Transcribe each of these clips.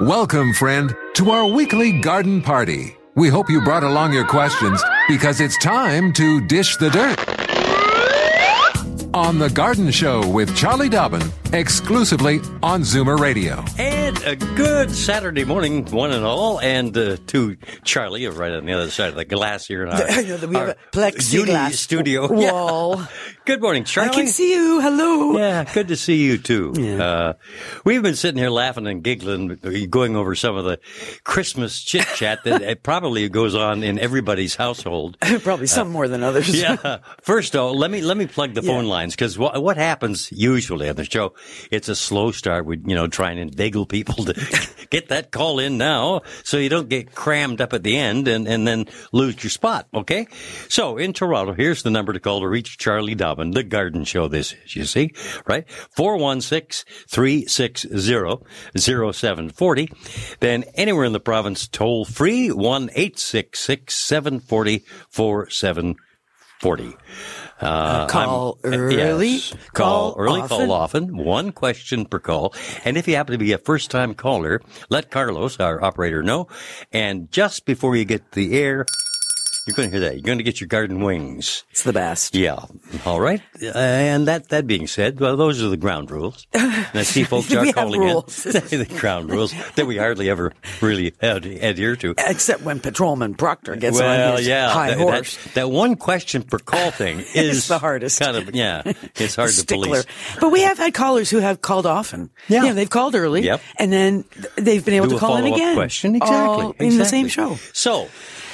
Welcome, friend, to our weekly garden party. We hope you brought along your questions because it's time to dish the dirt. On The Garden Show with Charlie Dobbin, exclusively on Zoomer Radio. And a good Saturday morning, one and all, and uh, to Charlie, right on the other side of the glass here in our, I know that we have our a plexiglass studio. wall. Yeah. Good morning, Charlie. I can see you. Hello. Yeah, good to see you too. Yeah. Uh, we've been sitting here laughing and giggling, going over some of the Christmas chit chat that it probably goes on in everybody's household. Probably some more than others. Yeah. First, though, let me let me plug the Yeah. phone lines because what what happens usually on the show, it's a slow start with, you know, trying to inveigle people to get that call in now so you don't get crammed up at the end and, and then lose your spot. Okay. So in Toronto, here's the number to call to reach Charlie Dobbin, the garden show this is, you see, right? 416-360-0740. Then anywhere in the province, toll free, 1-866-740-4740. Uh, call I'm- early, yes. Call, call early, often. call often. One question per call. And if you happen to be a first time caller, let Carlos, our operator, know. And just before you get the air, you're going to hear that. You're going to get your garden wings. It's the best. Yeah. All right. And that, that being said, well, those are the ground rules. And I see folks are calling rules. in the ground rules that we hardly ever really ad- adhere to. Except when Patrolman Proctor gets well, on his yeah, high that, horse. That, that one question per call thing is the hardest. Kind of, yeah, it's hard to police. But we have had callers who have called often. Yeah. You know, they've called early. Yep. And then they've been able Do to call in again. question, exactly, All in the same show. So,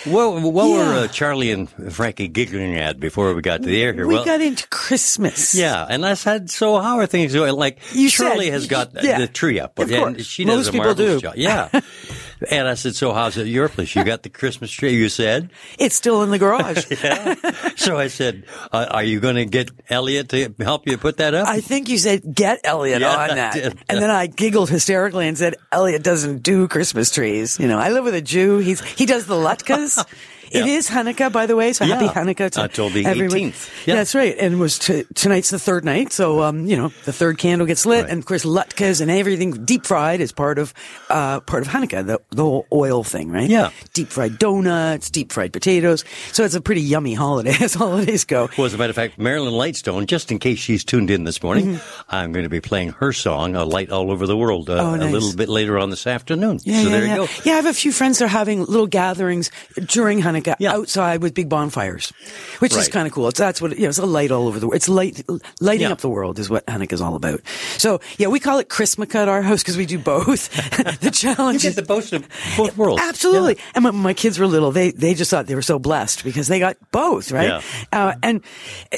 what, what were uh, Charlie and Frankie giggling at before we got to the air here? We well, got into Christmas. yeah, and I said, so how are things going? Like, You Charlie said- has got yeah. the tree up, Of and course. she does Most a people marvelous do. job. Yeah. and I said, so how's it at your place? You got the Christmas tree? You said. It's still in the garage. yeah. So I said, uh, are you going to get Elliot to help you put that up? I think you said get Elliot Yeah, on that. And then I giggled hysterically and said, Elliot doesn't do Christmas trees. You know, I live with a Jew. He's, he does the latkes. It is Hanukkah, by the way. So happy. Hanukkah to Until the everyone. 18th. Yeah. That's right. And it was t- tonight's the third night. So, um, you know, the third candle gets lit. Right. And of course, latkes and everything deep fried is part of, uh, part of Hanukkah, the, the whole oil thing, right? Yeah. Deep fried donuts, deep fried potatoes. So it's a pretty yummy holiday as holidays go. Well, as a matter of fact, Marilyn Lightstone, just in case she's tuned in this morning, Mm-hmm. I'm going to be playing her song, A Light All Over the World, uh, Oh, a little bit later on this afternoon. Yeah, so yeah, there yeah. you go. Yeah, I have a few friends that are having little gatherings during Hanukkah Yeah. outside with big bonfires, which is kind of cool. It's that's what you know. It's a light all over the world. It's light lighting Yeah. up the world is what Hanukkah is all about. So yeah, we call it Christmas at our house because we do both. the challenge You is get the both of both worlds. Absolutely. And when my kids were little, they, they just thought they were so blessed because they got both, right? Yeah. Uh, and,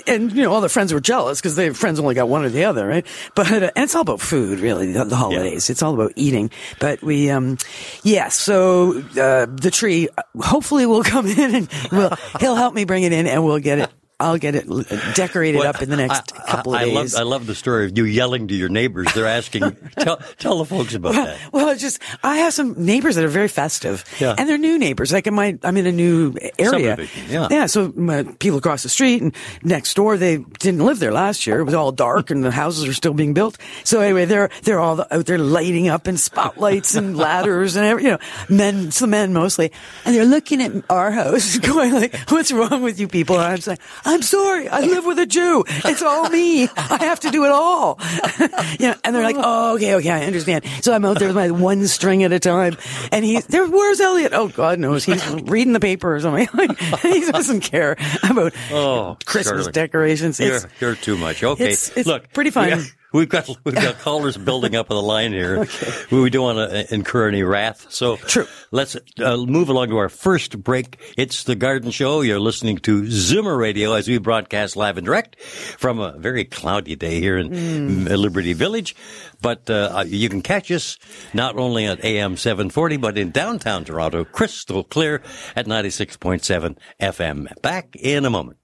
and, you know, all their friends were jealous because their friends only got one or the other, right? But, uh, and it's all about food, really, the, the holidays. It's all about eating. But we, um, yeah, so, uh, the tree uh, hopefully will come in and we'll, he'll help me bring it in and we'll get it. I'll get it decorated Well, up in the next I- couple of I days. love, I love the story of you yelling to your neighbors. They're asking, tell, tell the folks about that. Well, it's just I have some neighbors that are very festive, Yeah. and they're new neighbors. Like in my, I'm in a new area. Subdivision, yeah. yeah. So my, people across the street and next door, they didn't live there last year. It was all dark, and the houses are still being built. So anyway, they're they're all out there lighting up and spotlights and ladders and every, you know, men, some men mostly, and they're looking at our house, going like, "What's wrong with you people?" And I'm saying, "I'm sorry, I live with a Jew. It's all me. I have to do it all." yeah, and they're like, "Oh, okay, okay, I understand." So I'm out there with my one string at a time, and he's there. Where's Elliot? Oh, God knows he's reading the paper or something. he doesn't care about Oh, Christmas decorations. You're, you're too much. Okay. it's- it's Look, pretty fun. We've got we've got callers building up on the line here. We don't want to incur any wrath, so True. Let's uh, move along to our first break. It's the Garden Show. You're listening to Zoomer Radio as we broadcast live and direct from a very cloudy day here in Liberty Village. But uh, you can catch us not only at AM 740, but in downtown Toronto, crystal clear at 96.7 FM. Back in a moment.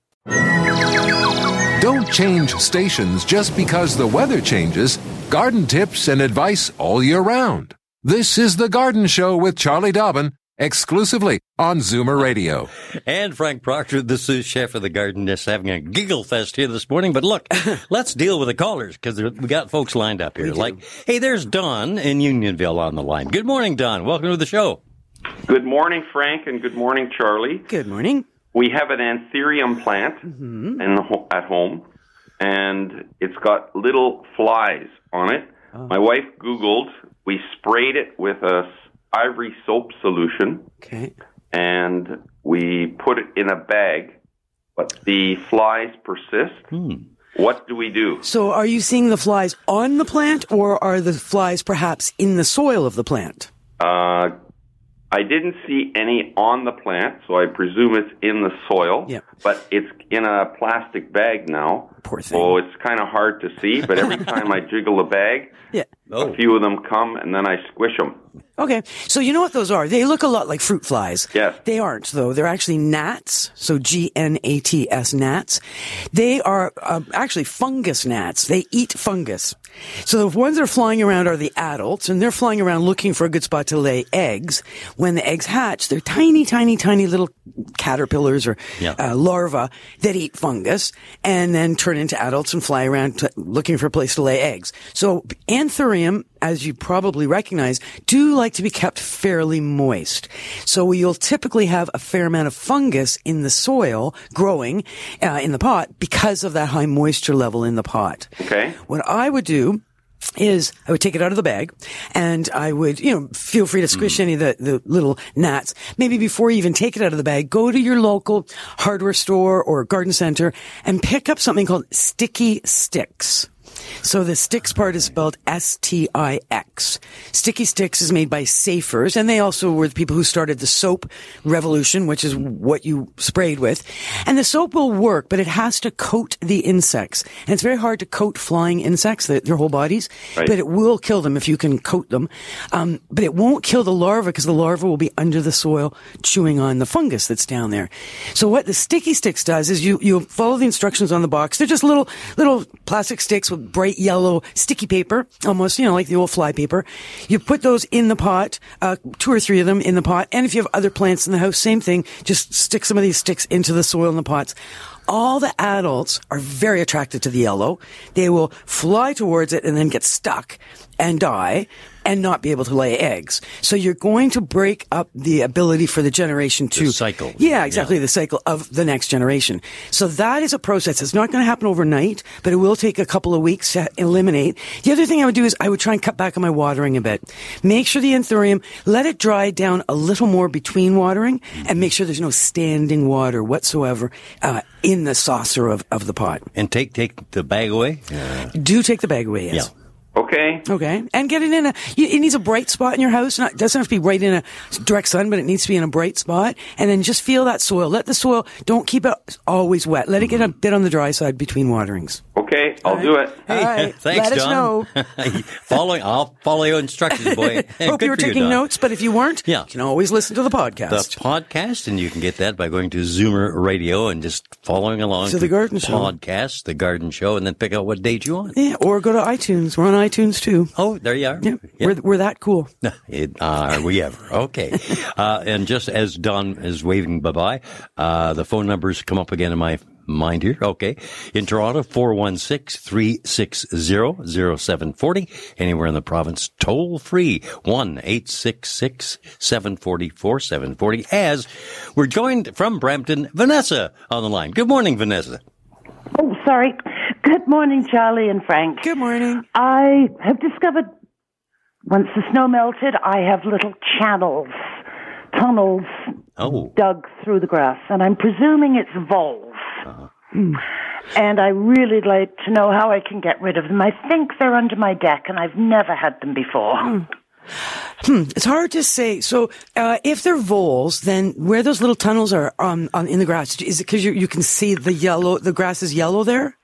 Don't change stations just because the weather changes. Garden tips and advice all year round. This is The Garden Show with Charlie Dobbin, exclusively on Zoomer Radio. And Frank Proctor, the sous chef of the garden, is having a giggle fest here this morning. But look, let's deal with the callers because we got folks lined up here. Like, hey, there's Don in Unionville on the line. Good morning, Don. Welcome to the show. Good morning, Frank, and good morning, Charlie. Good morning. We have an anthurium plant Mm-hmm. in ho- at home, and it's got little flies on it. Oh. My wife Googled. We sprayed it with a ivory soap solution, Okay. and we put it in a bag, but the flies persist. Hmm. What do we do? So are you seeing the flies on the plant or are the flies perhaps in the soil of the plant? Uh, I didn't see any on the plant, so I presume it's in the soil. Yeah. But it's in a plastic bag now. Poor thing. So it's kind of hard to see. But every time I jiggle the bag, Yeah. Oh. a few of them come, and then I squish them. Okay. So you know what those are? They look a lot like fruit flies. Yes. They aren't though. They're actually gnats. So G-N-A-T-S gnats. They are uh, actually fungus gnats. They eat fungus. So the ones that are flying around are the adults and they're flying around looking for a good spot to lay eggs. When the eggs hatch, they're tiny, tiny, tiny little caterpillars or Yeah. uh, larvae that eat fungus and then turn into adults and fly around to, looking for a place to lay eggs. So anthurium, as you probably recognize, do like to be kept fairly moist. So you'll typically have a fair amount of fungus in the soil growing uh, in the pot because of that high moisture level in the pot. Okay. What I would do is I would take it out of the bag and I would, you know, feel free to squish mm. any of the, the little gnats. Maybe before you even take it out of the bag, go to your local hardware store or garden center and pick up something called sticky stix. So the sticks part is spelled S-T-I-X. Sticky Stix is made by Safer's, and they also were the people who started the soap revolution, which is what you sprayed with. And the soap will work, but it has to coat the insects. And it's very hard to coat flying insects, their, their whole bodies, Right. but it will kill them if you can coat them. Um, but it won't kill the larva because the larva will be under the soil chewing on the fungus that's down there. So what the Sticky Stix does is you, you follow the instructions on the box. They're just little, little plastic sticks with bright yellow sticky paper, almost, you know, like the old fly paper. You put those in the pot, uh, two or three of them in the pot. And if you have other plants in the house, same thing. Just stick some of these sticks into the soil in the pots. All the adults are very attracted to the yellow. They will fly towards it and then get stuck and die and not be able to lay eggs. So you're going to break up the ability for the generation to cycle. Yeah, exactly. The cycle of the next generation. So that is a process. It's not going to happen overnight, but it will take a couple of weeks to eliminate. The other thing I would do is I would try and cut back on my watering a bit. Make sure the anthurium, let it dry down a little more between watering and make sure there's no standing water whatsoever, uh, in the saucer of, of the pot. And take take the bag away. Do take the bag away, yes. Yeah. Okay. Okay, and get it in a. It needs a bright spot in your house. Not doesn't have to be right in a direct sun, but it needs to be in a bright spot. And then just feel that soil. Let the soil. Don't keep it always wet. Let it get a mm-hmm. bit on the dry side between waterings. Okay. I'll do it. All right, Thanks, John. let us Don. know. Following, I'll follow your instructions, boy. Hope Good you were taking Don. notes, but if you weren't, Yeah. you can always listen to the podcast. The podcast. podcast, and you can get that by going to Zoomer Radio and just following along To the Garden Show. podcast, the Garden Show, and then pick out what date you want. yeah, or go to iTunes. We're on iTunes too. Oh, there you are. Yeah, We're, we're that cool. It, are we ever? Okay. Uh, and just as Don is waving bye bye, uh, the phone numbers come up again in my mind here. Okay. In Toronto, 416-360-0740. Anywhere in the province, toll free, 1-866-740-4740. As we're joined from Brampton, Vanessa on the line. Good morning, Vanessa. Oh, sorry. Good morning, Charlie and Frank. Good morning. I have discovered once the snow melted, I have little channels, tunnels Oh. dug through the grass, and I'm presuming it's voles. Uh-huh. and I really like to know how I can get rid of them. I think they're under my deck, and I've never had them before. Hmm, it's hard to say. So, uh, if they're voles, then where those little tunnels are um, on in the grass, is it because you you can see the yellow, the grass is yellow there?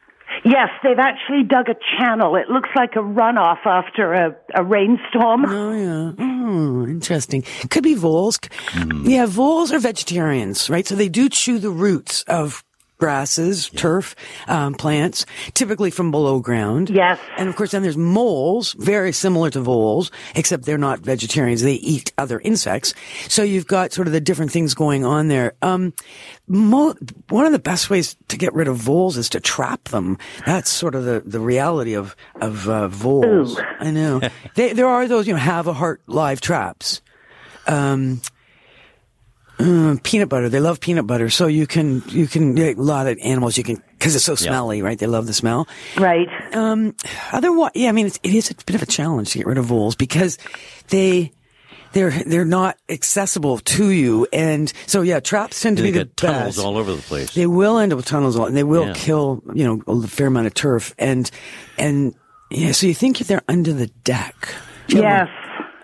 Yes, they've actually dug a channel. It looks like a runoff after a, a rainstorm. Oh yeah. Oh, interesting. Could be voles. Hmm. Yeah, voles are vegetarians, right? So they do chew the roots of grasses, turf, um, plants, typically from below ground. Yes. And of course, then there's moles, very similar to voles, except they're not vegetarians. They eat other insects. So you've got sort of the different things going on there. Um, mo- one of the best ways to get rid of voles is to trap them. That's sort of the, the reality of, of, uh, voles. Ooh. I know. they, there are those, you know, have a heart live traps. Um, peanut butter. They love peanut butter. So you can, you can, a lot of animals you can, cause it's so smelly, right? They love the smell. Right. Um, otherwise, yeah, I mean, it's, it is a bit of a challenge to get rid of voles because they, they're, they're not accessible to you. And so, yeah, traps tend to They be the tunnels best. all over the place. They will end up with tunnels, all, and they will Yeah. kill, you know, a fair amount of turf. And, and, yeah, so you think if they're under the deck. Yes.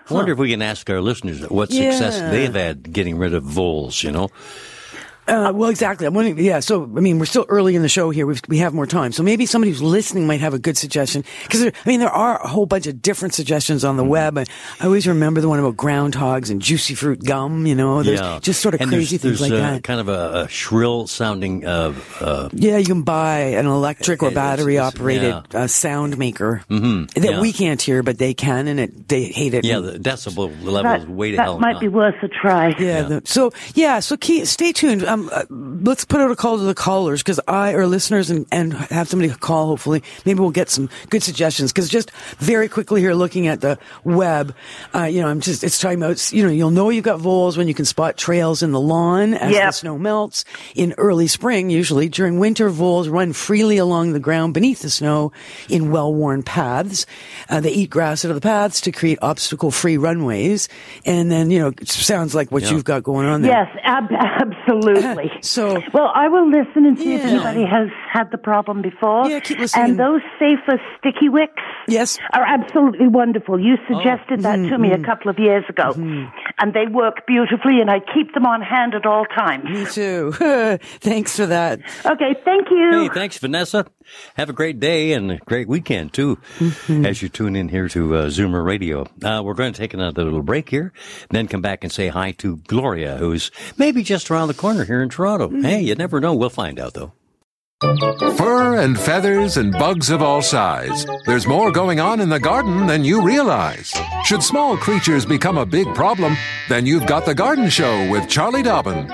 I wonder if we can ask our listeners what success Yeah. they've had getting rid of voles, you know? Uh, well, exactly. I'm wondering, yeah. So, I mean, we're still early in the show here. We've, we have more time. So maybe somebody who's listening might have a good suggestion. Cause there, I mean, there are a whole bunch of different suggestions on the Mm-hmm. web. I, I always remember the one about groundhogs and juicy fruit gum, you know, there's yeah. just sort of and crazy there's, things there's like uh, that. kind of a, a shrill sounding, uh, uh, Yeah, you can buy an electric or It- it's- battery it's- operated yeah. uh, sound maker that yeah. we can't hear, but they can, and it they hate it. yeah, the decibel level That, is way to that hell. might be worth a try. Yeah. the- so yeah. So key, stay tuned. Um, uh, let's put out a call to the callers because I or listeners and and have somebody call. Hopefully, maybe we'll get some good suggestions. Because just very quickly here, looking at the web, uh, you know, I'm just it's talking about you know you'll know you've got voles when you can spot trails in the lawn as the snow melts in early spring. Usually during winter, voles run freely along the ground beneath the snow in well-worn paths. Uh, they eat grass out of the paths to create obstacle-free runways, and then you know it sounds like what Yeah. you've got going on there. Yes, ab- absolutely. So- well, I will listen and see if anybody has had the problem before. Yeah, keep listening. And those safer sticky wicks Yes. are absolutely wonderful. You suggested that Mm-hmm, to me a couple of years ago, and they work beautifully. And I keep them on hand at all times. Me too. Thanks for that. Okay, thank you. Hey, thanks, Vanessa. Have a great day and a great weekend, too, Mm-hmm. as you tune in here to uh, Zoomer Radio. Uh, we're going to take another little break here, then come back and say hi to Gloria, who's maybe just around the corner here in Toronto. Mm-hmm. Hey, you never know. We'll find out, though. Fur and feathers and bugs of all size. There's more going on in the garden than you realize. Should small creatures become a big problem, then you've got The Garden Show with Charlie Dobbin.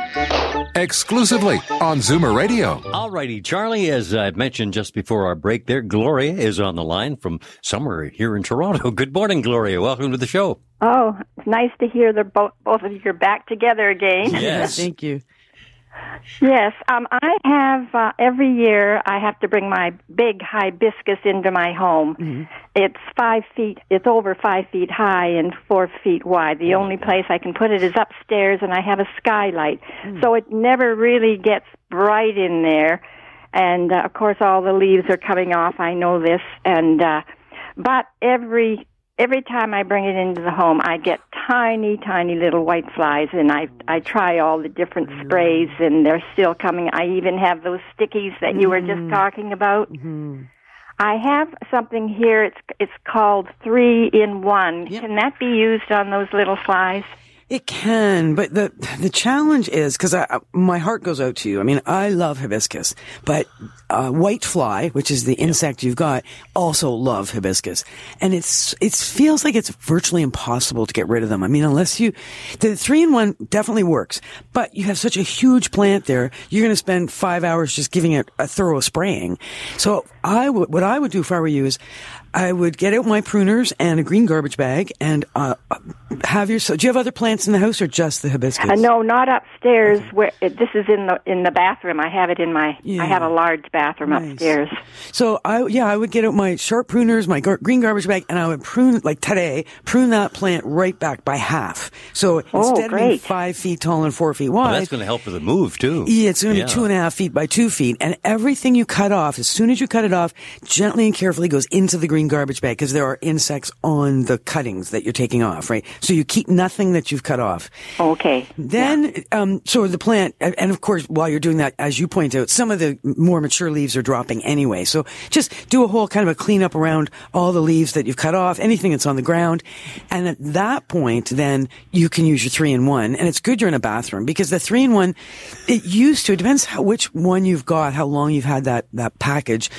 Exclusively on Zoomer Radio. Alrighty, Charlie, as I mentioned just before our break there, Gloria is on the line from somewhere here in Toronto. Good morning, Gloria. Welcome to the show. Oh, it's nice to hear that both both of you are back together again. Yes. Thank you. Yes, um, I have uh, every year. I have to bring my big hibiscus into my home. It's five feet. It's over five feet high and four feet wide. The only place I can put it is upstairs, and I have a skylight, so it never really gets bright in there. And uh, of course, all the leaves are coming off. I know this, and uh, but every every time I bring it into the home, I get tiny, tiny little white flies, and I I try all the different sprays, and they're still coming. I even have those stickies that you were just mm-hmm. talking about. Mm-hmm. I have something here. It's it's called three in one. Can that be used on those little flies? It can, but the the challenge is because I, my heart goes out to you. I mean, I love hibiscus, but uh, white fly, which is the insect you've got, also love hibiscus, and it's it feels like it's virtually impossible to get rid of them. I mean, unless you the three in one definitely works, but you have such a huge plant there, you're going to spend five hours just giving it a thorough spraying. So I would what I would do if I were you is I would get out my pruners and a green garbage bag and uh, have your. So, do you have other plants in the house or just the hibiscus? Uh, no, not upstairs. Where it, this is in the in the bathroom. I have it in my. Yeah. I have a large bathroom Nice. upstairs. So I yeah I would get out my sharp pruners, my gar- green garbage bag, and I would prune like today prune that plant right back by half. So Oh, instead of being five feet tall and four feet Well, wide, that's going to help with the move too. yeah, it's going to Yeah. be two and a half feet by two feet. And everything you cut off, as soon as you cut it off, gently and carefully goes into the green garbage bag because there are insects on the cuttings that you're taking off, right? So you keep nothing that you've cut off. Okay. Then, um, so the plant, and of course, while you're doing that, as you point out, some of the more mature leaves are dropping anyway. So just do a whole kind of a cleanup around all the leaves that you've cut off, anything that's on the ground. And at that point, then you can use your three in one. And it's good you're in a bathroom because the three in one, it used to, it depends how, which one you've got, how long you've had that, that package.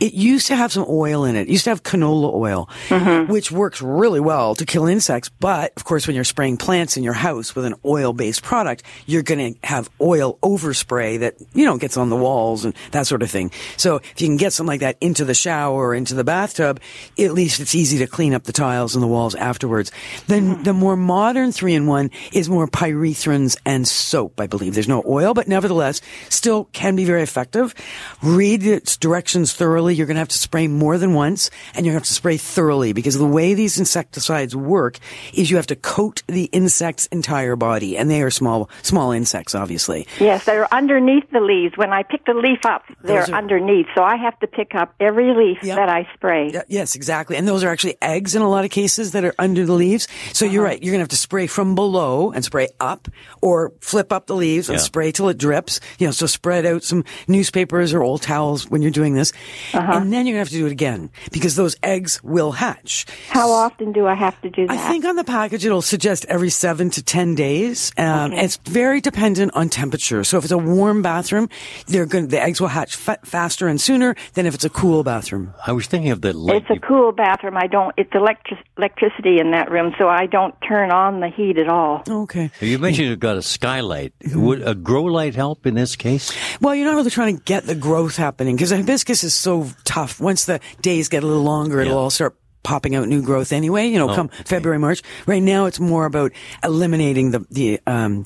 It used to have some oil in it. It used to have canola oil, mm-hmm. which works really well to kill insects. But of course, when you're spraying plants in your house with an oil based product, you're going to have oil overspray that, you know, gets on the walls and that sort of thing. So if you can get something like that into the shower or into the bathtub, at least it's easy to clean up the tiles and the walls afterwards. Then mm-hmm. the more modern three in one is more pyrethrins and soap, I believe. There's no oil, but nevertheless, still can be very effective. Read its directions thoroughly. You're going to have to spray more than once and you're going to have to spray thoroughly because the way these insecticides work is you have to coat the insect's entire body and they are small, small insects, obviously. Yes, they're underneath the leaves. When I pick the leaf up, they're are- underneath. So I have to pick up every leaf Yep. that I spray. Yeah, yes, exactly. And those are actually eggs in a lot of cases that are under the leaves. So you're uh-huh. right. You're going to have to spray from below and spray up or flip up the leaves and Yeah. spray till it drips. You know, so spread out some newspapers or old towels when you're doing this. Uh-huh. And then you're going to have to do it again because those eggs will hatch. How often do I have to do that? I think on the package it'll suggest every seven to ten days. Um, It's very dependent on temperature. So if it's a warm bathroom, they're going the eggs will hatch fa- faster and sooner than if it's a cool bathroom. I was thinking of the light. It's a cool bathroom. I don't. It's electric electricity in that room, so I don't turn on the heat at all. Okay. you mentioned you've got a skylight. Would a grow light help in this case? Well, you're not really trying to get the growth happening because the hibiscus is so tough. Once the days get a little longer, it'll Yeah. all start popping out new growth anyway, you know, Oh, come okay. February, March. Right now it's more about eliminating the, the, um,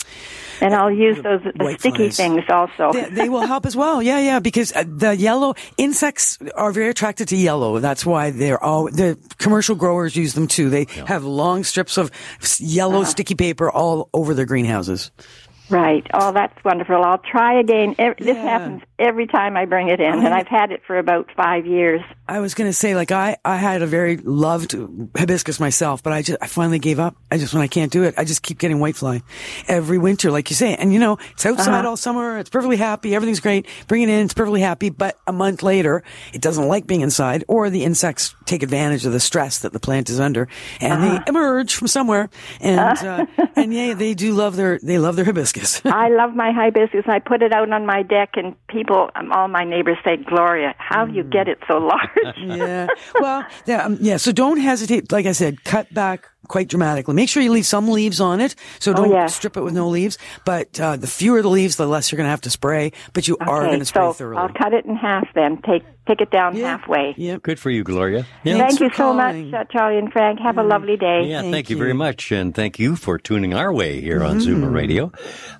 And I'll use those the sticky flies. things also. they, they will help as well. Yeah, yeah, because uh, the yellow insects are very attracted to yellow. That's why they're all the commercial growers use them too. They have long strips of s- yellow sticky paper all over their greenhouses. Right. Oh, that's wonderful. I'll try again. This Yeah. happens every time I bring it in, and I've had it for about five years. I was going to say, like, I, I had a very loved hibiscus myself, but I just, I finally gave up. I just, when I can't do it, I just keep getting whitefly every winter, like you say. And you know, it's outside uh-huh. all summer. It's perfectly happy. Everything's great. Bring it in. It's perfectly happy. But a month later, it doesn't like being inside or the insects take advantage of the stress that the plant is under and they uh-huh. emerge from somewhere. And, uh-huh. uh, and yeah, they do love their, they love their hibiscus. I love my hibiscus. I put it out on my deck, and people, um, all my neighbors say, "Gloria, how do you Mm. get it so large?" yeah. Well, yeah, um, yeah. So don't hesitate. Like I said, cut back quite dramatically. Make sure you leave some leaves on it. So don't yes. strip it with no leaves. But uh, the fewer the leaves, the less you're going to have to spray. But you are going to spray so thoroughly. I'll cut it in half. Then take pick it down Yeah. halfway. Yeah, Good for you, Gloria. Thanks Thank you so calling. much, uh, Charlie and Frank. Have a lovely day. Yeah, thank, Thank you. very much, and thank you for tuning our way here on Mm-hmm. Zoomer Radio.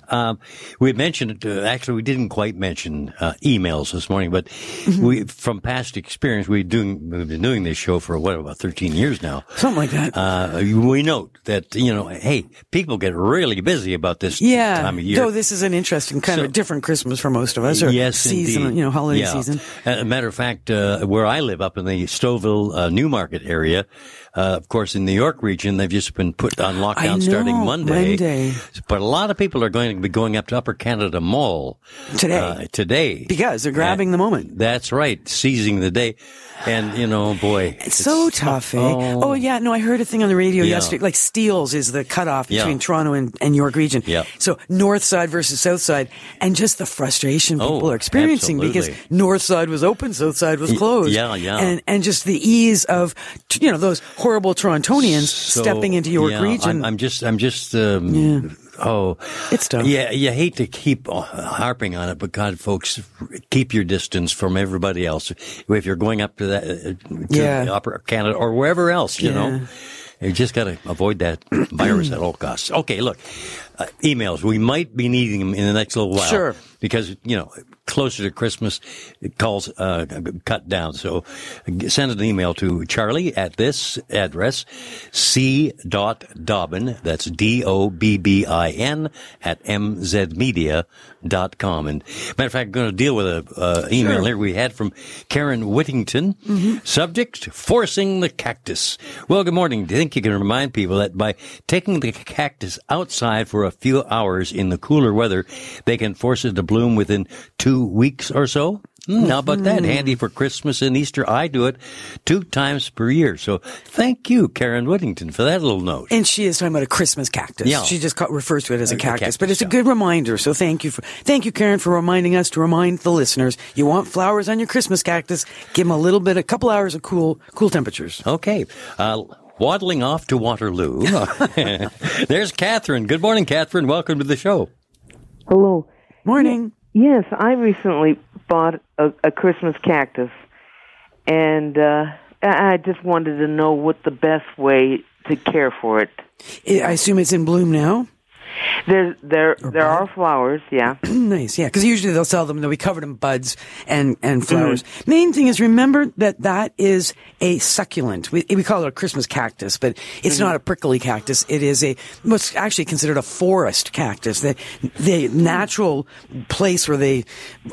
Um, we mentioned, uh, actually, we didn't quite mention uh, emails this morning, but Mm-hmm. we, from past experience, we doing we've been doing this show for what about thirteen years now. Something like that. Uh, we note that you know, hey, people get really busy about this yeah. time of year. Though this is an interesting kind So- of different Christmas for most of us, or yes, season, indeed. you know, holiday Yeah. season. As a matter of fact, uh, where I live up in the Stouffville, uh, Newmarket area, uh, of course, in the York region, they've just been put on lockdown I starting Monday. Monday. But a lot of people are going to be going up to Upper Canada Mall Today. uh, today Because they're grabbing the moment. That's right, seizing the day, and you know, boy, It's so tough, eh? Oh. Oh. yeah, no, I heard a thing on the radio Yeah. yesterday. Like Steeles is the cutoff Yeah. between Toronto and, and York region. Yeah. So north side versus south side, and just the frustration Oh, people are experiencing because north side was open, south side was closed. yeah, yeah. And and just the ease of you know those horrible Torontonians So, stepping into York yeah, region. I'm, I'm just, I'm just, um, oh, It's tough. Yeah, you hate to keep uh, harping on it, but God, folks, keep your distance from everybody else. If you're going up to that, uh, to Yeah. Upper Canada or wherever else, you Yeah. know, you just got to avoid that virus at all costs. Okay, look, uh, emails. We might be needing them in the next little while. Sure. because you know closer to Christmas, it calls uh, cut down. So send an email to Charlie at this address, c dot Dobbin. That's D O B B I N at mzmedia.com. And matter of fact, I'm going to deal with a uh, email Sure. here we had from Karen Whittington. Subject: forcing the cactus. Well, good morning. Do you think you can remind people that by taking the cactus outside for a few hours in the cooler weather, they can force it to bloom within two weeks or so? Hmm, how about that? Handy for Christmas and Easter. I do it two times per year. So thank you, Karen Whittington, for that little note. And she is talking about a Christmas cactus. Yeah. She just refers to it as a, A cactus, cactus, but it's a good reminder. So thank you for, thank you, Karen, for reminding us to remind the listeners. You want flowers on your Christmas cactus? Give them a little bit, a couple hours of cool, cool temperatures. Okay. Uh, waddling off to Waterloo. There's Catherine. Good morning, Catherine. Welcome to the show. Hello. Morning. Yes, I recently bought a, a Christmas cactus, and uh, I I just wanted to know what the best way to care for it. I I assume it's in bloom now. There, there, there are flowers. Yeah. nice, yeah. Because usually they'll sell them; they'll be covered in buds and and flowers. Mm-hmm. Main thing is remember that that is a succulent. We we call it a Christmas cactus, but it's Mm-hmm. not a prickly cactus. It is a what's actually considered a forest cactus. The the natural place where they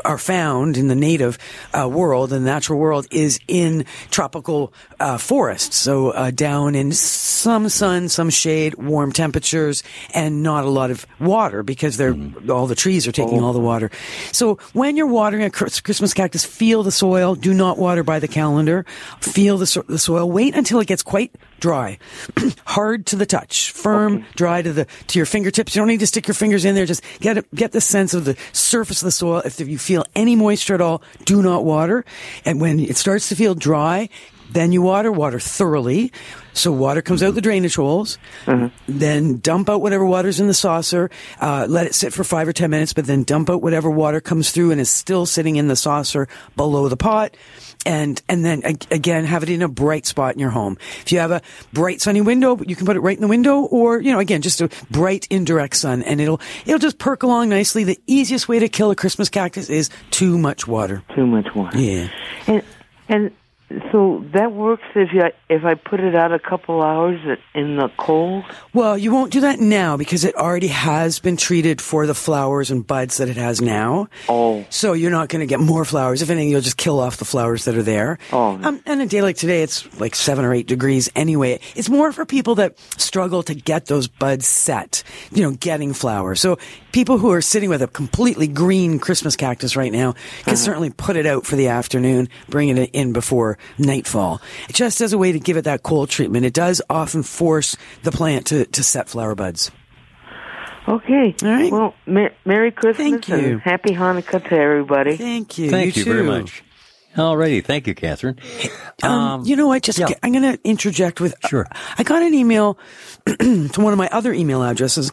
are found in the native uh, world, the natural world, is in tropical uh, forests. So uh, down in some sun, some shade, warm temperatures, and not a lot of water because they're mm-hmm. all the trees are taking all the oh. water. So when you're watering a Christmas cactus, feel the soil. Do not water by the calendar. Feel the, so- the soil. Wait until it gets quite dry, hard to the touch, firm, dry to the to your fingertips. You don't need to stick your fingers in there. Just get it, get the sense of the surface of the soil. If you feel any moisture at all, do not water. And when it starts to feel dry, then you water, water thoroughly. So water comes out the drainage holes. Then dump out whatever water's in the saucer. Uh, let it sit for five or ten minutes, but then dump out whatever water comes through and is still sitting in the saucer below the pot. And, and then ag- again, have it in a bright spot in your home. If you have a bright sunny window, you can put it right in the window or, you know, again, just a bright indirect sun and it'll, it'll just perk along nicely. The easiest way to kill a Christmas cactus is too much water. Too much water. Yeah. And and so that works if you if I put it out a couple hours in the cold. Well, you won't do that now because it already has been treated for the flowers and buds that it has now. Oh. So you're not going to get more flowers. If anything, you'll just kill off the flowers that are there. Oh. Um, and a day like today, it's like seven or eight degrees anyway. It's more for people that struggle to get those buds set, you know, getting flowers. So people who are sitting with a completely green Christmas cactus right now can certainly put it out for the afternoon, bring it in before nightfall. Just as a way to give it that cold treatment. It does often force the plant to, to set flower buds. Okay. All right. Well, mer- Merry Christmas Thank you. and Happy Hanukkah to everybody. Thank you. Thank you, very too. much. Alrighty. Thank you, Catherine. Um, you know what? Just yeah. I'm going to interject with. Sure. I got an email to one of my other email addresses,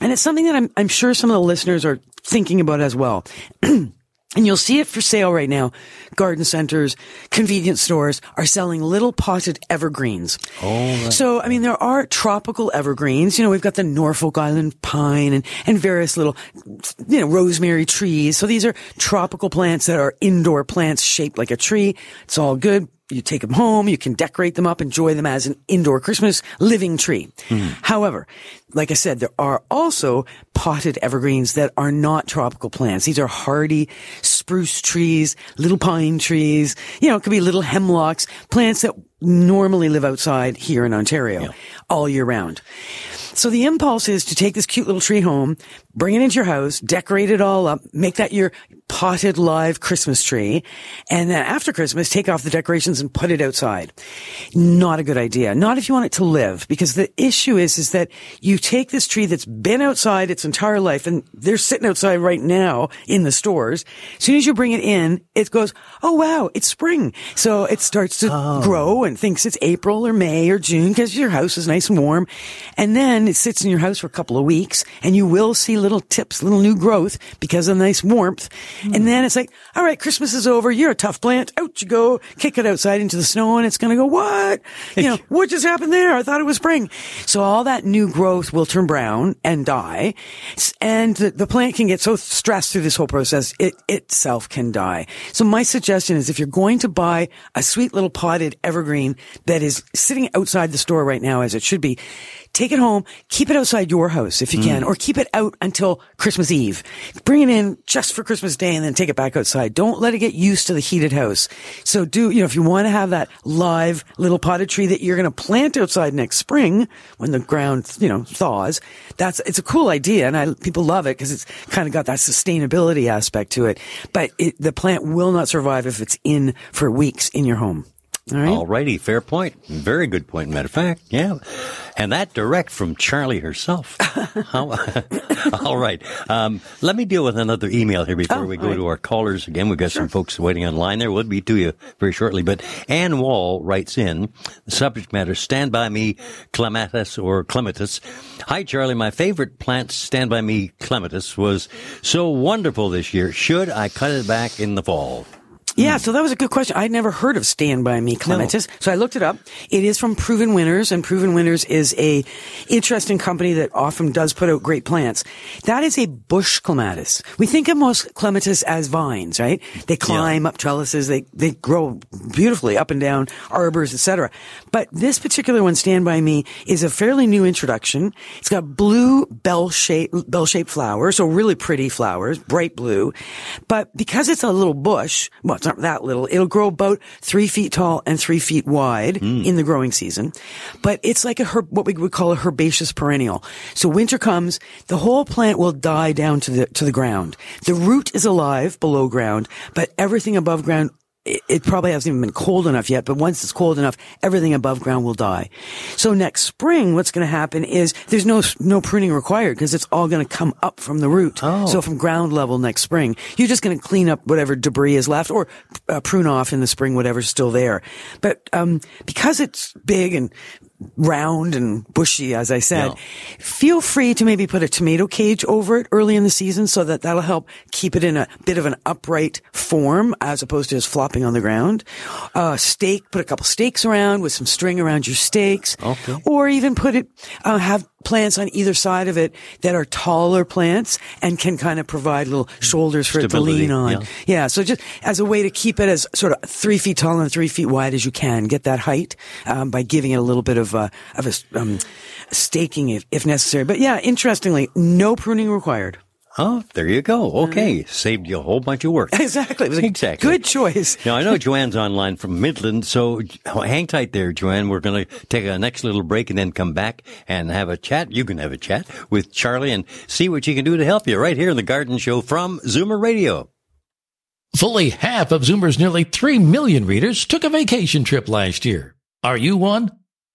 and it's something that I'm I'm sure some of the listeners are thinking about as well. And you'll see it for sale right now. Garden centers, convenience stores are selling little potted evergreens. Oh, so I mean, there are tropical evergreens. You know, we've got the Norfolk Island pine and and various little, you know, rosemary trees. So these are tropical plants that are indoor plants shaped like a tree. It's all good. You take them home, you can decorate them up, enjoy them as an indoor Christmas living tree. Hmm. However, like I said, there are also potted evergreens that are not tropical plants. These are hardy spruce trees, little pine trees, you know, it could be little hemlocks, plants that normally live outside here in Ontario all year round. So the impulse is to take this cute little tree home, bring it into your house, decorate it all up, make that your potted live Christmas tree, and then after Christmas, take off the decorations and put it outside. Not a good idea. Not if you want it to live, because the issue is, is that you take this tree that's been outside its entire life, and they're sitting outside right now in the stores. As soon as you bring it in, it goes, oh wow, it's spring. So it starts to oh. grow and thinks it's April or May or June because your house is nice and warm. And then then it sits in your house for a couple of weeks and you will see little tips, little new growth because of the nice warmth. And hmm. then it's like, all right, Christmas is over. You're a tough plant. Out you go. Kick it outside into the snow and it's going to go, what? You know, what just happened there? I thought it was spring. So all that new growth will turn brown and die. And the, the plant can get so stressed through this whole process, it itself can die. So my suggestion is if you're going to buy a sweet little potted evergreen that is sitting outside the store right now as it should be, take it home, keep it outside your house if you hmm. can, or keep it out until Christmas Eve. Bring it in just for Christmas Day and then take it back outside. Don't let it get used to the heated house. So do, you know, if you want to have that live little potted tree that you're going to plant outside next spring when the ground, you know, thaws, that's, it's a cool idea. And I, people love it because it's kind of got that sustainability aspect to it. But it, the plant will not survive if it's in for weeks in your home. All right. Alrighty, fair point. Very good point, matter of fact. Yeah. And that direct from Charlie herself. All right. Um, let me deal with another email here before Oh, we go all right. to our callers again. We've got some folks waiting online there. We'll be to you very shortly. But Ann Wall writes in, the subject matter, stand by me clematis or clematis. Hi, Charlie. My favorite plant, stand by me clematis, was so wonderful this year. Should I cut it back in the fall? Mm. Yeah, so that was a good question. I'd never heard of Stand By Me Clematis. So I looked it up. It is from Proven Winners, and Proven Winners is a interesting company that often does put out great plants. That is a bush clematis. We think of most clematis as vines, right? They climb up trellises, they, they grow beautifully up and down arbors, etc. But this particular one, Stand By Me, is a fairly new introduction. It's got blue bell-shaped, bell-shaped flowers, so really pretty flowers, bright blue. But because it's a little bush, well, it's not that little, it'll grow about three feet tall and three feet wide hmm. in the growing season. But it's like a herb, what we would call a herbaceous perennial. So winter comes, the whole plant will die down to the, to the ground. The root is alive below ground, but everything above ground it, probably hasn't even been cold enough yet, but once it's cold enough, everything above ground will die. So next spring, what's going to happen is there's no no pruning required because it's all going to come up from the root. Oh. So from ground level next spring, you're just going to clean up whatever debris is left or uh, prune off in the spring whatever's still there. But um, because it's big and round and bushy, as I said, Yeah. feel free to maybe put a tomato cage over it early in the season so that that'll help keep it in a bit of an upright form as opposed to just flopping on the ground. Uh, stake, put a couple stakes around with some string around your stakes. Okay. Or even put it, uh, have plants on either side of it that are taller plants and can kind of provide little shoulders for Stability, it to lean on. yeah. Yeah, so just as a way to keep it as sort of three feet tall and three feet wide as you can, get that height um, by giving it a little bit of uh, of a um, staking if, if necessary. But yeah, interestingly, no pruning required. Oh, there you go. Uh-huh. Okay. Saved you a whole bunch of work. Exactly, it was a Exactly. good choice. Now, I know Joanne's online from Midland, so hang tight there, Joanne. We're going to take a next little break and then come back and have a chat. You can have a chat with Charlie and see what you can do to help you right here in the Garden Show from Zoomer Radio. Fully half of Zoomer's nearly 3 million readers took a vacation trip last year. Are you one?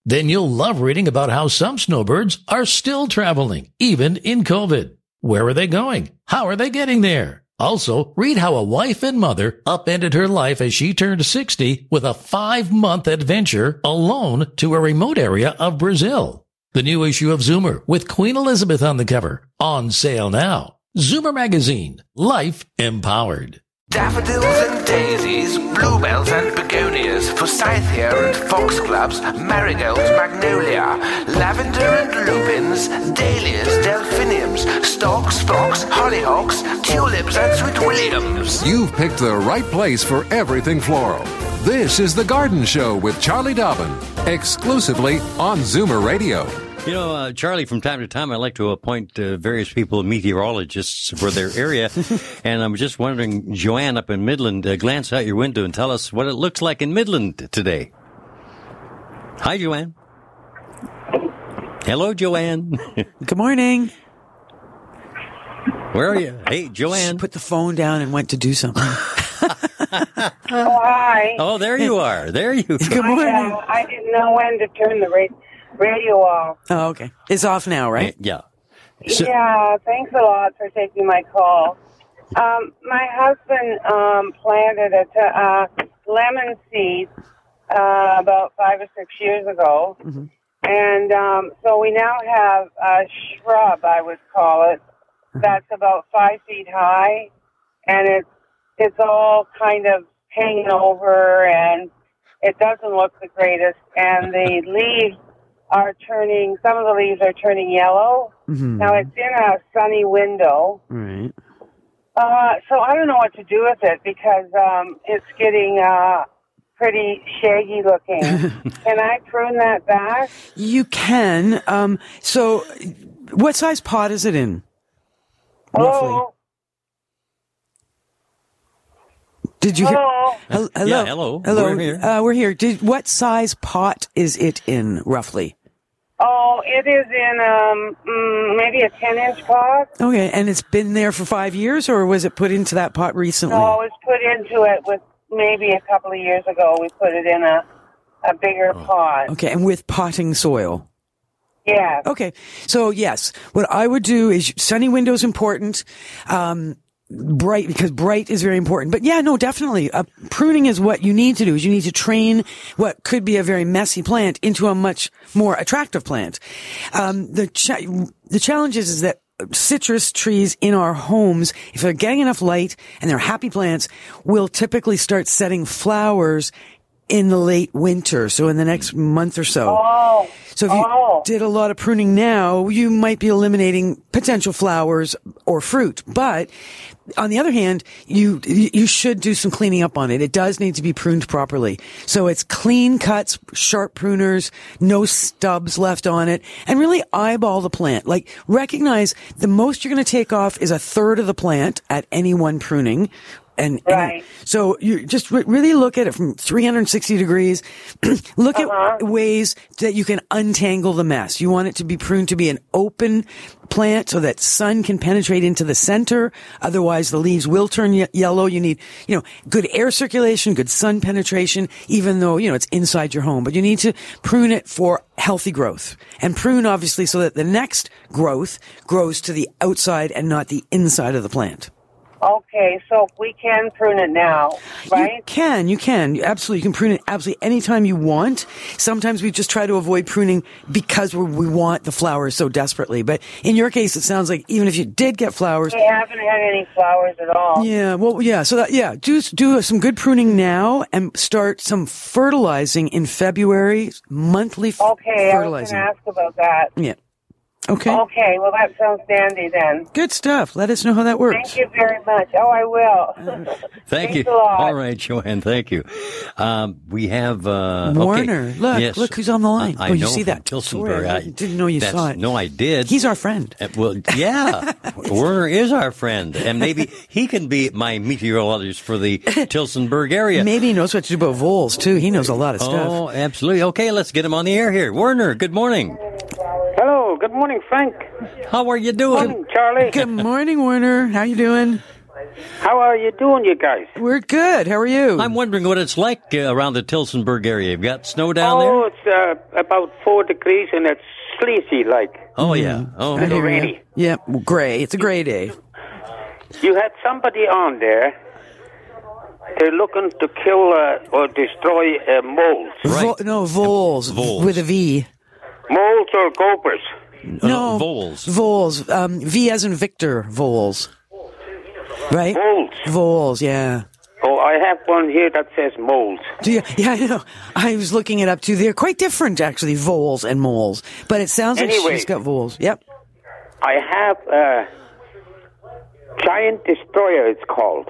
Then you'll love reading about how some snowbirds are still traveling, even in COVID. Where are they going? How are they getting there? Also, read how a wife and mother upended her life as she turned 60 with a five month adventure alone to a remote area of Brazil. The new issue of Zoomer with Queen Elizabeth on the cover. On sale now. Zoomer Magazine. Life empowered. Daffodils and daisies, bluebells and begonias, forsythia and foxgloves, marigolds, magnolia, lavender and lupins, dahlias, delphiniums, stocks, phlox, hollyhocks, tulips and sweet williams. You've picked the right place for everything floral. This is The Garden Show with Charlie Dobbin, exclusively on Zoomer Radio. You know, uh, Charlie, from time to time, I like to appoint uh, various people meteorologists for their area. and I'm just wondering, Joanne up in Midland, uh, glance out your window and tell us what it looks like in Midland today. Hi, Joanne. Hello, Joanne. Good morning. Where are you? Hey, Joanne. Put the phone down and went to do something. Hi. Oh, there you are. There you Good morning. I, uh, I didn't know when to turn the ra- radio off. Oh, okay. It's off now, right? Yeah. So- yeah, thanks a lot for taking my call. Um, my husband um, planted a t- uh, lemon seed uh, about five or six years ago, And um, so we now have a shrub, I would call it, that's about five feet high, and it's it's all kind of hanging over, and it doesn't look the greatest. And the leaves are turning. Some of the leaves are turning yellow. Mhm. Now it's in a sunny window. Right. Uh, so I don't know what to do with it because um, it's getting uh, pretty shaggy looking. Can I prune that back? You can. Um, so, what size pot is it in? Roughly. Oh, Did you? hello. Hel- hello. Yeah, hello. Hello. We're here. Uh, we're here. Did what size pot is it in roughly? Oh, it is in um, mm, maybe a ten inch pot. Okay, and it's been there for five years, or was it put into that pot recently? No, it was put into it with maybe a couple of years ago. We put it in a a bigger pot. Okay, and with potting soil. Yeah. Okay, so yes, what I would do is sunny windows important. Um, bright because bright is very important. But yeah, no, definitely. Uh, pruning is what you need to do. Is you need to train what could be a very messy plant into a much more attractive plant. Um, the the challenge is, is that citrus trees in our homes, if they're getting enough light and they're happy plants, will typically start setting flowers in the late winter. So in the next month or so. Oh. So if you oh. did a lot of pruning now, you might be eliminating potential flowers or fruit. But on the other hand, you you should do some cleaning up on it. It does need to be pruned properly. So it's clean cuts, sharp pruners, no stubs left on it, and really eyeball the plant. Like recognize the most you're going to take off is a third of the plant at any one pruning. And, and so you just re- really look at it from 360 degrees. look at uh-huh. ways that you can untangle the mess. You want it to be pruned to be an open plant so that sun can penetrate into the center. Otherwise, the leaves will turn ye- yellow. You need, you know, good air circulation, good sun penetration, even though, you know, it's inside your home. But you need to prune it for healthy growth and prune obviously so that the next growth grows to the outside and not the inside of the plant. Okay, so we can prune it now, right? You can, you can. You Absolutely. You can prune it absolutely anytime you want. Sometimes we just try to avoid pruning because we we want the flowers so desperately. But in your case, it sounds like even if you did get flowers, We haven't had any flowers at all. yeah, well, yeah. So that, yeah, do do some good pruning now and start some fertilizing in February. Monthly f- Okay, I was going to ask about that. Yeah. Okay. Okay, well that sounds dandy then. Good stuff. Let us know how that works. Thank you very much. Oh, I will. Thank you. a lot. All right, Joanne. Thank you. Um, we have uh, okay. Warner, look, Yes. look who's on the line. I oh, you know see that? Tillsonburg. Sorry, I didn't know you saw it. No, I did. He's our friend. Uh, Well, yeah, Werner is our friend, and maybe he can be my meteorologist for the Tillsonburg area. Maybe he knows what to do about voles too. He knows a lot of stuff. Oh, absolutely. Okay, let's get him on the air here. Werner, good morning. Hello, good morning, Frank. How are you doing? Morning, Charlie. Good morning, Warner. How you doing? How are you doing, you guys? We're good. How are you? I'm wondering what it's like uh, around the Tillsonburg area. You've got snow down there? oh, it's uh, about four degrees and it's sleazy like. Oh, yeah. Oh, I hear ya. rainy. Yeah, well, gray. It's a gray day. You had somebody on there. They're looking to kill uh, or destroy uh, moles. Vo- no, voles, Voles. with a V. Moles or gophers? No, voles. Voles. Um, v as in Victor. Voles. Right. Moles. Voles. Yeah. Oh, I have one here that says moles. Do you, yeah, I know. I was looking it up too. They're quite different, actually, voles and moles. But it sounds like Anyway. she's got voles. Yep. I have a giant destroyer. It's called,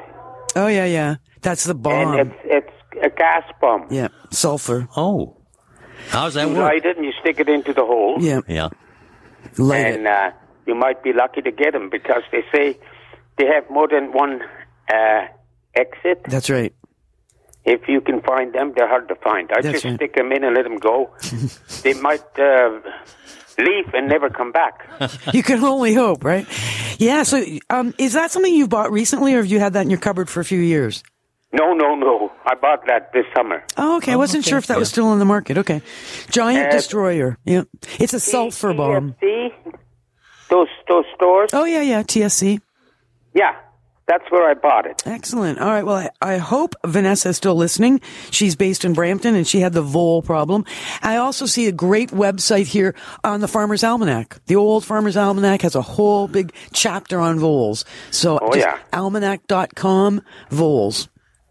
Oh yeah, yeah. That's the bomb. and it's it's a gas bomb. yeah, sulfur. Oh. How's that You work? light it and you stick it into the hole. Yeah, Yeah. And uh, you might be lucky to get them because they say they have more than one uh, exit. That's right. If you can find them, they're hard to find. I That's just right. stick them in and let them go. they might uh, leave and never come back. You can only hope, right? Yeah. So, um, is that something you bought recently, or have you had that in your cupboard for a few years? No, no, no. I bought that this summer. Oh, okay. I wasn't sure if that was still on the market. Okay. Giant Uh, destroyer. Yeah. It's a sulfur bomb. See those those stores? Oh yeah, yeah. TSC. Yeah, That's where I bought it. Excellent. All right. Well, I, I hope Vanessa is still listening. She's based in Brampton and she had the vole problem. I also see a great website here on the Farmer's Almanac. The old Farmer's Almanac has a whole big chapter on voles. So Oh, just yeah. almanac.com voles.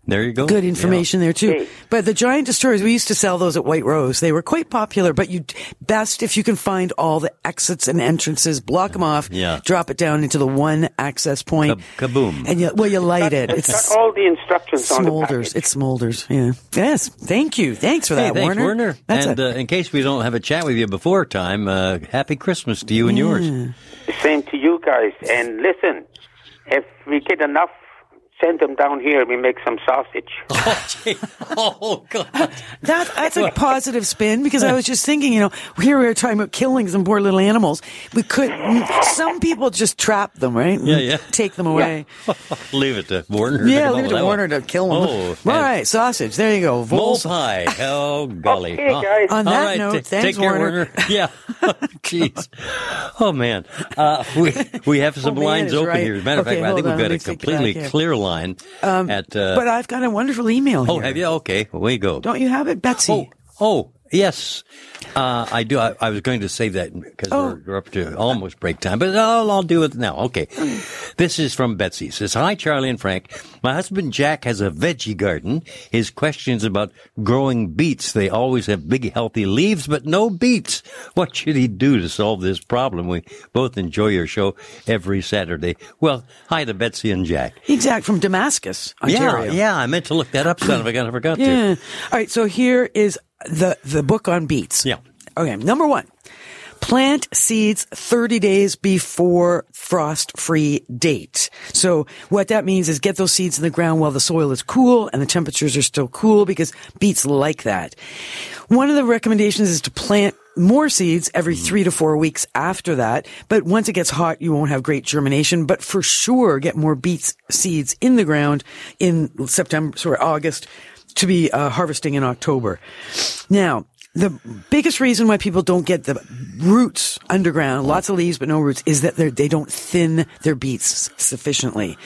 There you go. Good information there too. Hey. But the giant destroyers, we used to sell those at White Rose. They were quite popular, but you best if you can find all the exits and entrances, block them off, Yeah. drop it down into the one access point. Kaboom. And you, well, you light it. It's It's got all the instructions on the smolders. It smolders. Yeah. Yes. Thank you. Thanks for Hey, that, thanks, Warner. Werner. That's and a- uh, in case we don't have a chat with you before time, uh, happy Christmas to you and yours. Same to you guys. And listen, if we get enough, send them down here. We make some sausage. Oh, gee. oh God. that, that's a positive spin because I was just thinking, you know, here we are talking about killing some poor little animals. We could, some people just trap them, right? Yeah, yeah. Take them away. leave it to Warner. Yeah, to leave it to Warner that to kill them. Oh, All and right, sausage. There you go. Mole Voles. pie. Oh, golly. Okay, guys. On that right, note, ta- thanks, take care, Warner. Yeah. Jeez. Oh, man. Uh, we, we have some Oh, man, lines open right. here. As a matter of Okay, fact, I hold think we've got let a me take it completely back, yeah. Clear line at. Uh, But I've got a wonderful email here. oh, here. have you? Okay. Away you go. Don't you have it, Betsy? Oh, oh, yes. Uh, I do. I, I was going to say that because Oh. we're, we're up to almost break time, but I'll, I'll do it now. Okay. This is from Betsy. It says, Hi, Charlie and Frank. My husband Jack has a veggie garden. His questions about growing beets. They always have big, healthy leaves, but no beets. What should he do to solve this problem? We both enjoy your show every Saturday. Well, hi to Betsy and Jack. Exact from Damascus, Ontario. Yeah, yeah. I meant to look that up, son of a gun. I forgot to. Yeah. All right. So here is the the book on beets. Yeah. Okay. Number one. Plant seeds 30 days before frost free date. So what that means is get those seeds in the ground while the soil is cool and the temperatures are still cool because beets like that. One of the recommendations is to plant more seeds every mm-hmm. three to four weeks after that. But once it gets hot, you won't have great germination. But for sure, get more beets seeds in the ground in September, sorry, August to be uh, harvesting in October. Now, the biggest reason why people don't get the roots underground, lots of leaves but no roots, is that they're- don't thin their beets sufficiently.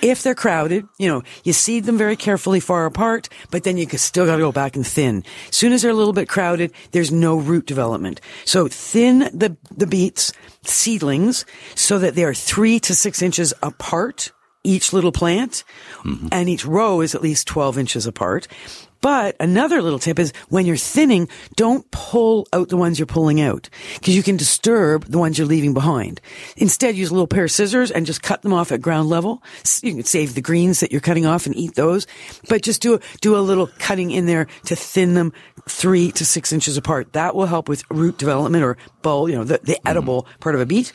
If they're crowded, you know, you seed them very carefully far apart, but then you still gotta go back and thin. As soon as they're a little bit crowded, there's no root development. So thin the, the beets, seedlings, so that they are three to six inches apart each little plant mm-hmm. and each row is at least 12 inches apart. But another little tip is when you're thinning, don't pull out the ones you're pulling out because you can disturb the ones you're leaving behind. Instead, use a little pair of scissors and just cut them off at ground level. You can save the greens that you're cutting off and eat those, but just do, do a little cutting in there to thin them three to six inches apart. That will help with root development or bulb, you know, the, the edible part of a beet.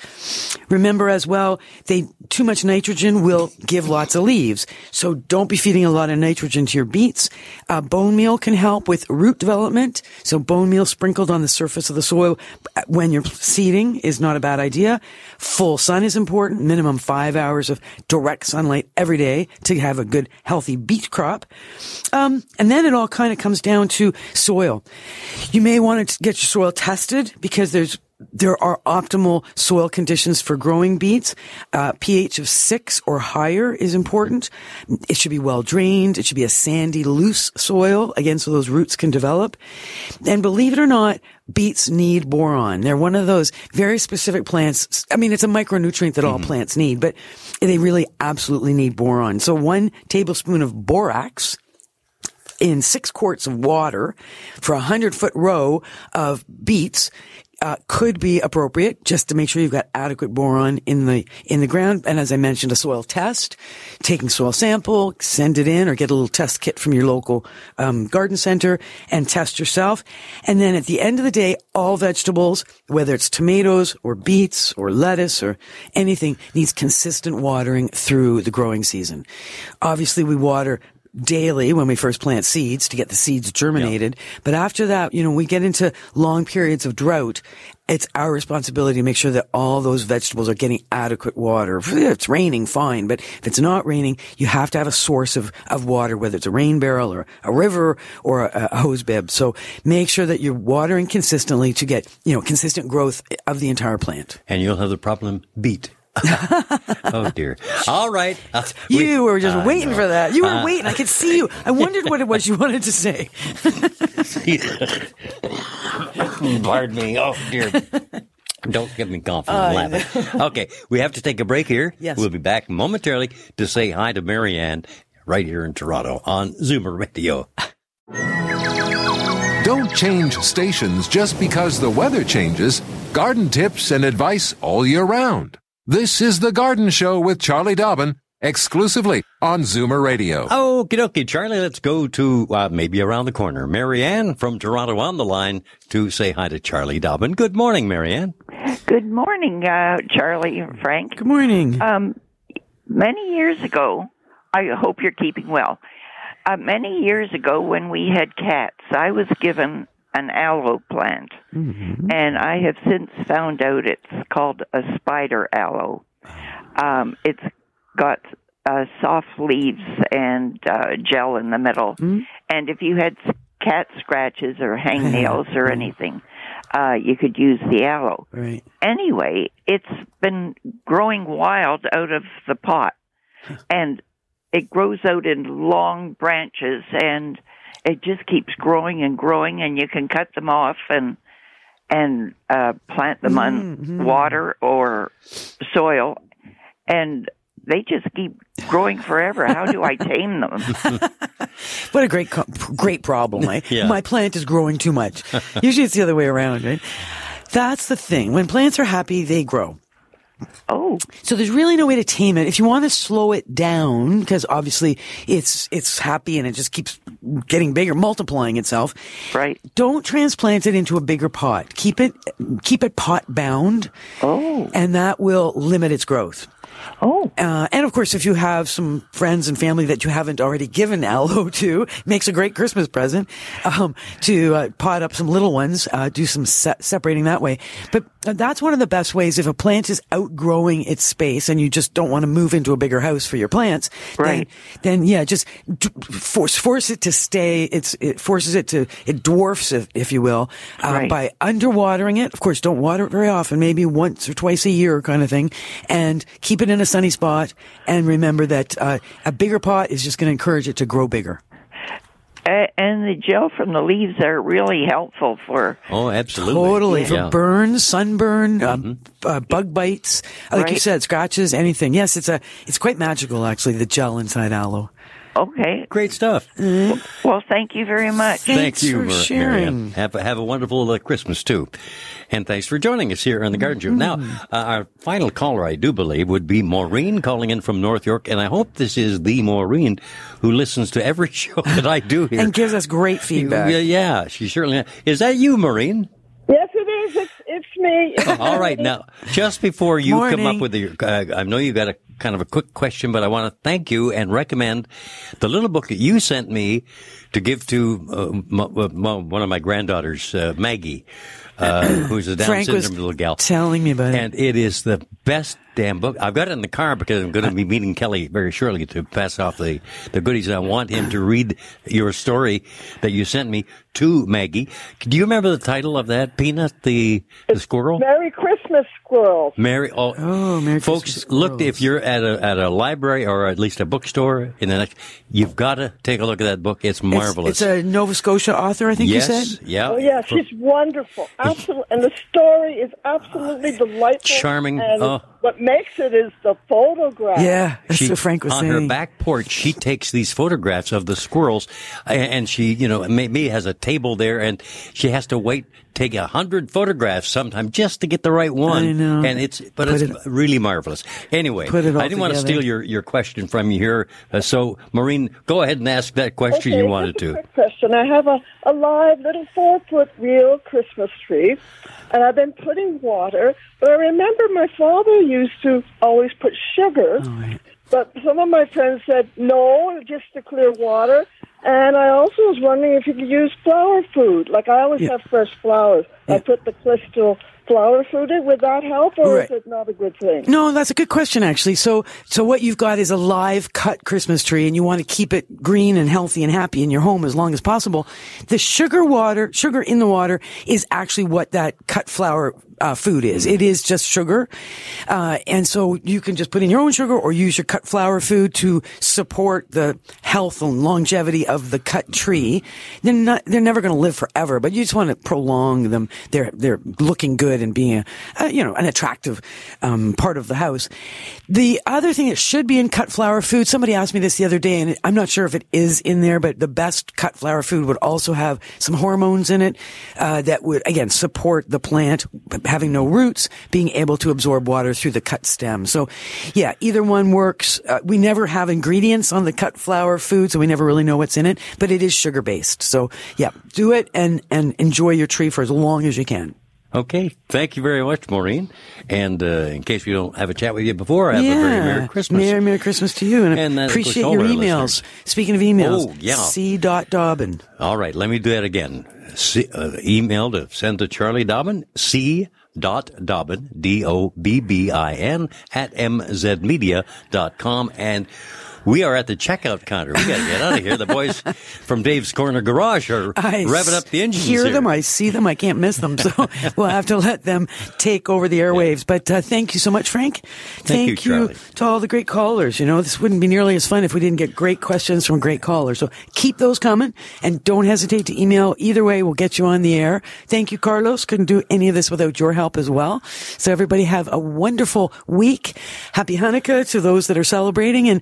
Remember as well, they, too much nitrogen will give lots of leaves. So don't be feeding a lot of nitrogen to your beets. Uh, bone meal can help with root development. So bone meal sprinkled on the surface of the soil when you're seeding is not a bad idea. Full sun is important. Minimum five hours of direct sunlight every day to have a good, healthy beet crop. Um, and then it all kind of comes down to soil. You may want to get your soil tested because there's there are optimal soil conditions for growing beets. Uh, pH of six or higher is important. It should be well drained. It should be a sandy, loose soil, again, so those roots can develop. And believe it or not, beets need boron. They're one of those very specific plants. I mean, it's a micronutrient that all plants need, but they really absolutely need boron. So one tablespoon of borax in six quarts of water for a hundred foot row of beets uh, could be appropriate just to make sure you've got adequate boron in the in the ground. And as I mentioned, a soil test, taking soil sample, send it in, or get a little test kit from your local um, garden center and test yourself. And then at the end of the day, all vegetables, whether it's tomatoes or beets or lettuce or anything, needs consistent watering through the growing season. Obviously, we water daily when we first plant seeds to get the seeds germinated. But after that, you know, we get into long periods of drought. It's our responsibility to make sure that all those vegetables are getting adequate water. If it's raining, fine. But if it's not raining, you have to have a source of, of water, whether it's a rain barrel or a river or a, a hose bib. So make sure that you're watering consistently to get, you know, consistent growth of the entire plant. And you'll have the problem beat. oh dear. All right. Uh, You were just I waiting know. for that. You were Uh, waiting. I could see you. I wondered what it was you wanted to say. Pardon me. Oh dear. Don't get me coughing and laughing. Okay, we have to take a break here. Yes. We'll be back momentarily to say hi to Marianne right here in Toronto on Zoomer Radio. Don't change stations just because the weather changes. Garden tips and advice all year round. This is The Garden Show with Charlie Dobbin, exclusively on Zoomer Radio. Okie dokie, Charlie, let's go to uh, maybe around the corner. Marianne from Toronto on the line to say hi to Charlie Dobbin. Good morning, Marianne. Good morning, uh, Charlie and Frank. Good morning. Um, many years ago, I hope you're keeping well. Uh, many years ago, when we had cats, I was given an aloe plant, and I have since found out it's called a spider aloe. Um, it's got uh, soft leaves and uh, gel in the middle, and if you had cat scratches or hangnails or anything, uh, you could use the aloe. Right. anyway, it's been growing wild out of the pot. And it grows out in long branches and it just keeps growing and growing and you can cut them off and and uh plant them on water or soil and they just keep growing forever. How do I tame them? What a great, great problem, right? Yeah. My plant is growing too much. Usually it's the other way around, right? That's the thing. When plants are happy, they grow. Oh. So there's really no way to tame it. If you want to slow it down, because obviously it's, it's happy and it just keeps getting bigger, multiplying itself. Right. Don't transplant it into a bigger pot. Keep it, keep it pot bound. Oh. And that will limit its growth. Oh. Uh, and of course, if you have some friends and family that you haven't already given aloe to, makes a great Christmas present, um, to uh, pot up some little ones, uh, do some se- separating that way. But uh, that's one of the best ways if a plant is outgrowing its space and you just don't want to move into a bigger house for your plants, Right. then, then yeah, just d- force, force it to stay. It's, it forces it to, it dwarfs it, if you will, uh, Right. by underwatering it. Of course, don't water it very often, maybe once or twice a year kind of thing, and keep it in a sunny spot. And remember that uh, a bigger pot is just going to encourage it to grow bigger. A- and the gel from the leaves are really helpful for Oh, absolutely. Totally. Yeah. For burns, sunburn, um, uh, bug bites, uh, like you said, scratches, anything. Yes, it's a, it's quite magical actually, the gel inside aloe. Okay. Great stuff. Well, thank you very much. Thank you, for Mar- sharing. Marianne. Have a, have a wonderful uh, Christmas too, and thanks for joining us here on the Garden Show. Now, Mm-hmm. uh, our final caller, I do believe, would be Maureen calling in from North York, and I hope this is the Maureen who listens to every show that I do here And gives us great feedback. Yeah, yeah, she certainly is. That you, Maureen? Yes, it is. It's, it's me. All right, now just before you come up with your, uh, I know you got a kind of a quick question, but I want to thank you and recommend the little book that you sent me to give to uh, m- m- one of my granddaughters, uh, Maggie, uh, who's a Down Frank was syndrome little gal. telling me about it. And it is the best damn book. I've got it in the car because I'm going to be meeting Kelly very shortly to pass off the, the goodies. I want him to read your story that you sent me to Maggie. Do you remember the title of that? Peanut, the, the squirrel? Merry Christmas, squirrel. Merry oh, oh folks, look if you're at a at a library or at least a bookstore in the next, you've got to take a look at that book. It's marvelous. It's, it's a Nova Scotia author, I think yes, you said. yeah, Oh yeah, For- she's wonderful. Absolutely, and the story is absolutely oh, delightful. Charming. And Oh. what makes it is the photograph. Yeah, that's She- what Frank was on saying. her back porch, she takes these photographs of the squirrels, and she, you know, maybe has a table there, and she has to wait, take a hundred photographs sometime just to get the right one. I know. And it's, but Put it's really marvelous. Anyway, Put it all I didn't want to steal your, your question from you here, uh, so Maureen, go ahead and ask that question Okay, you wanted just a to. question. I have a, a live little four foot real Christmas tree, and I've been putting water. But I remember my father used to always put sugar. But some of my friends said no, just to clear water. And I also was wondering if you could use flower food. Like I always have fresh flowers. I put the crystal flower food in. Would that help, or Right. is it not a good thing? No, that's a good question, actually. So, so what you've got is a live cut Christmas tree and you want to keep it green and healthy and happy in your home as long as possible. The sugar water, sugar in the water is actually what that cut flower uh, food is. It is just sugar. Uh, and so you can just put in your own sugar or use your cut flower food to support the health and longevity of the cut tree. They're not, they're never going to live forever, but you just want to prolong them. They're, they're looking good and being a, uh, you know, an attractive, um, part of the house. The other thing that should be in cut flower food, somebody asked me this the other day and I'm not sure if it is in there, but the best cut flower food would also have some hormones in it, uh, that would, again, support the plant having no roots, being able to absorb water through the cut stem. So yeah, either one works. Uh, we never have ingredients on the cut flower food, so we never really know what's in it, but it is sugar based. So yeah, do it and, and enjoy your tree for as long as you can. Okay, thank you very much, Maureen. And uh, in case we don't have a chat with you before, have yeah. a very Merry Christmas. Merry, Merry Christmas to you. And, And, uh, appreciate your emails. Speaking of emails, Oh, yeah. C. Dot Dobbin. All right, let me do that again. C, uh, email to send to Charlie Dobbin, C dot Dobbin, D-O-B-B-I-N, at mzmedia.com. And we are at the checkout counter. We got to get out of here. The boys from Dave's Corner Garage are I revving up the engines I hear here. them, I see them, I can't miss them. So we'll have to let them take over the airwaves. But uh, thank you so much, Frank. Thank you, Charlie. to all the great callers. You know, this wouldn't be nearly as fun if we didn't get great questions from great callers. So keep those coming and don't hesitate to email. Either way, we'll get you on the air. Thank you, Carlos. Couldn't do any of this without your help as well. So everybody have a wonderful week. Happy Hanukkah to those that are celebrating. And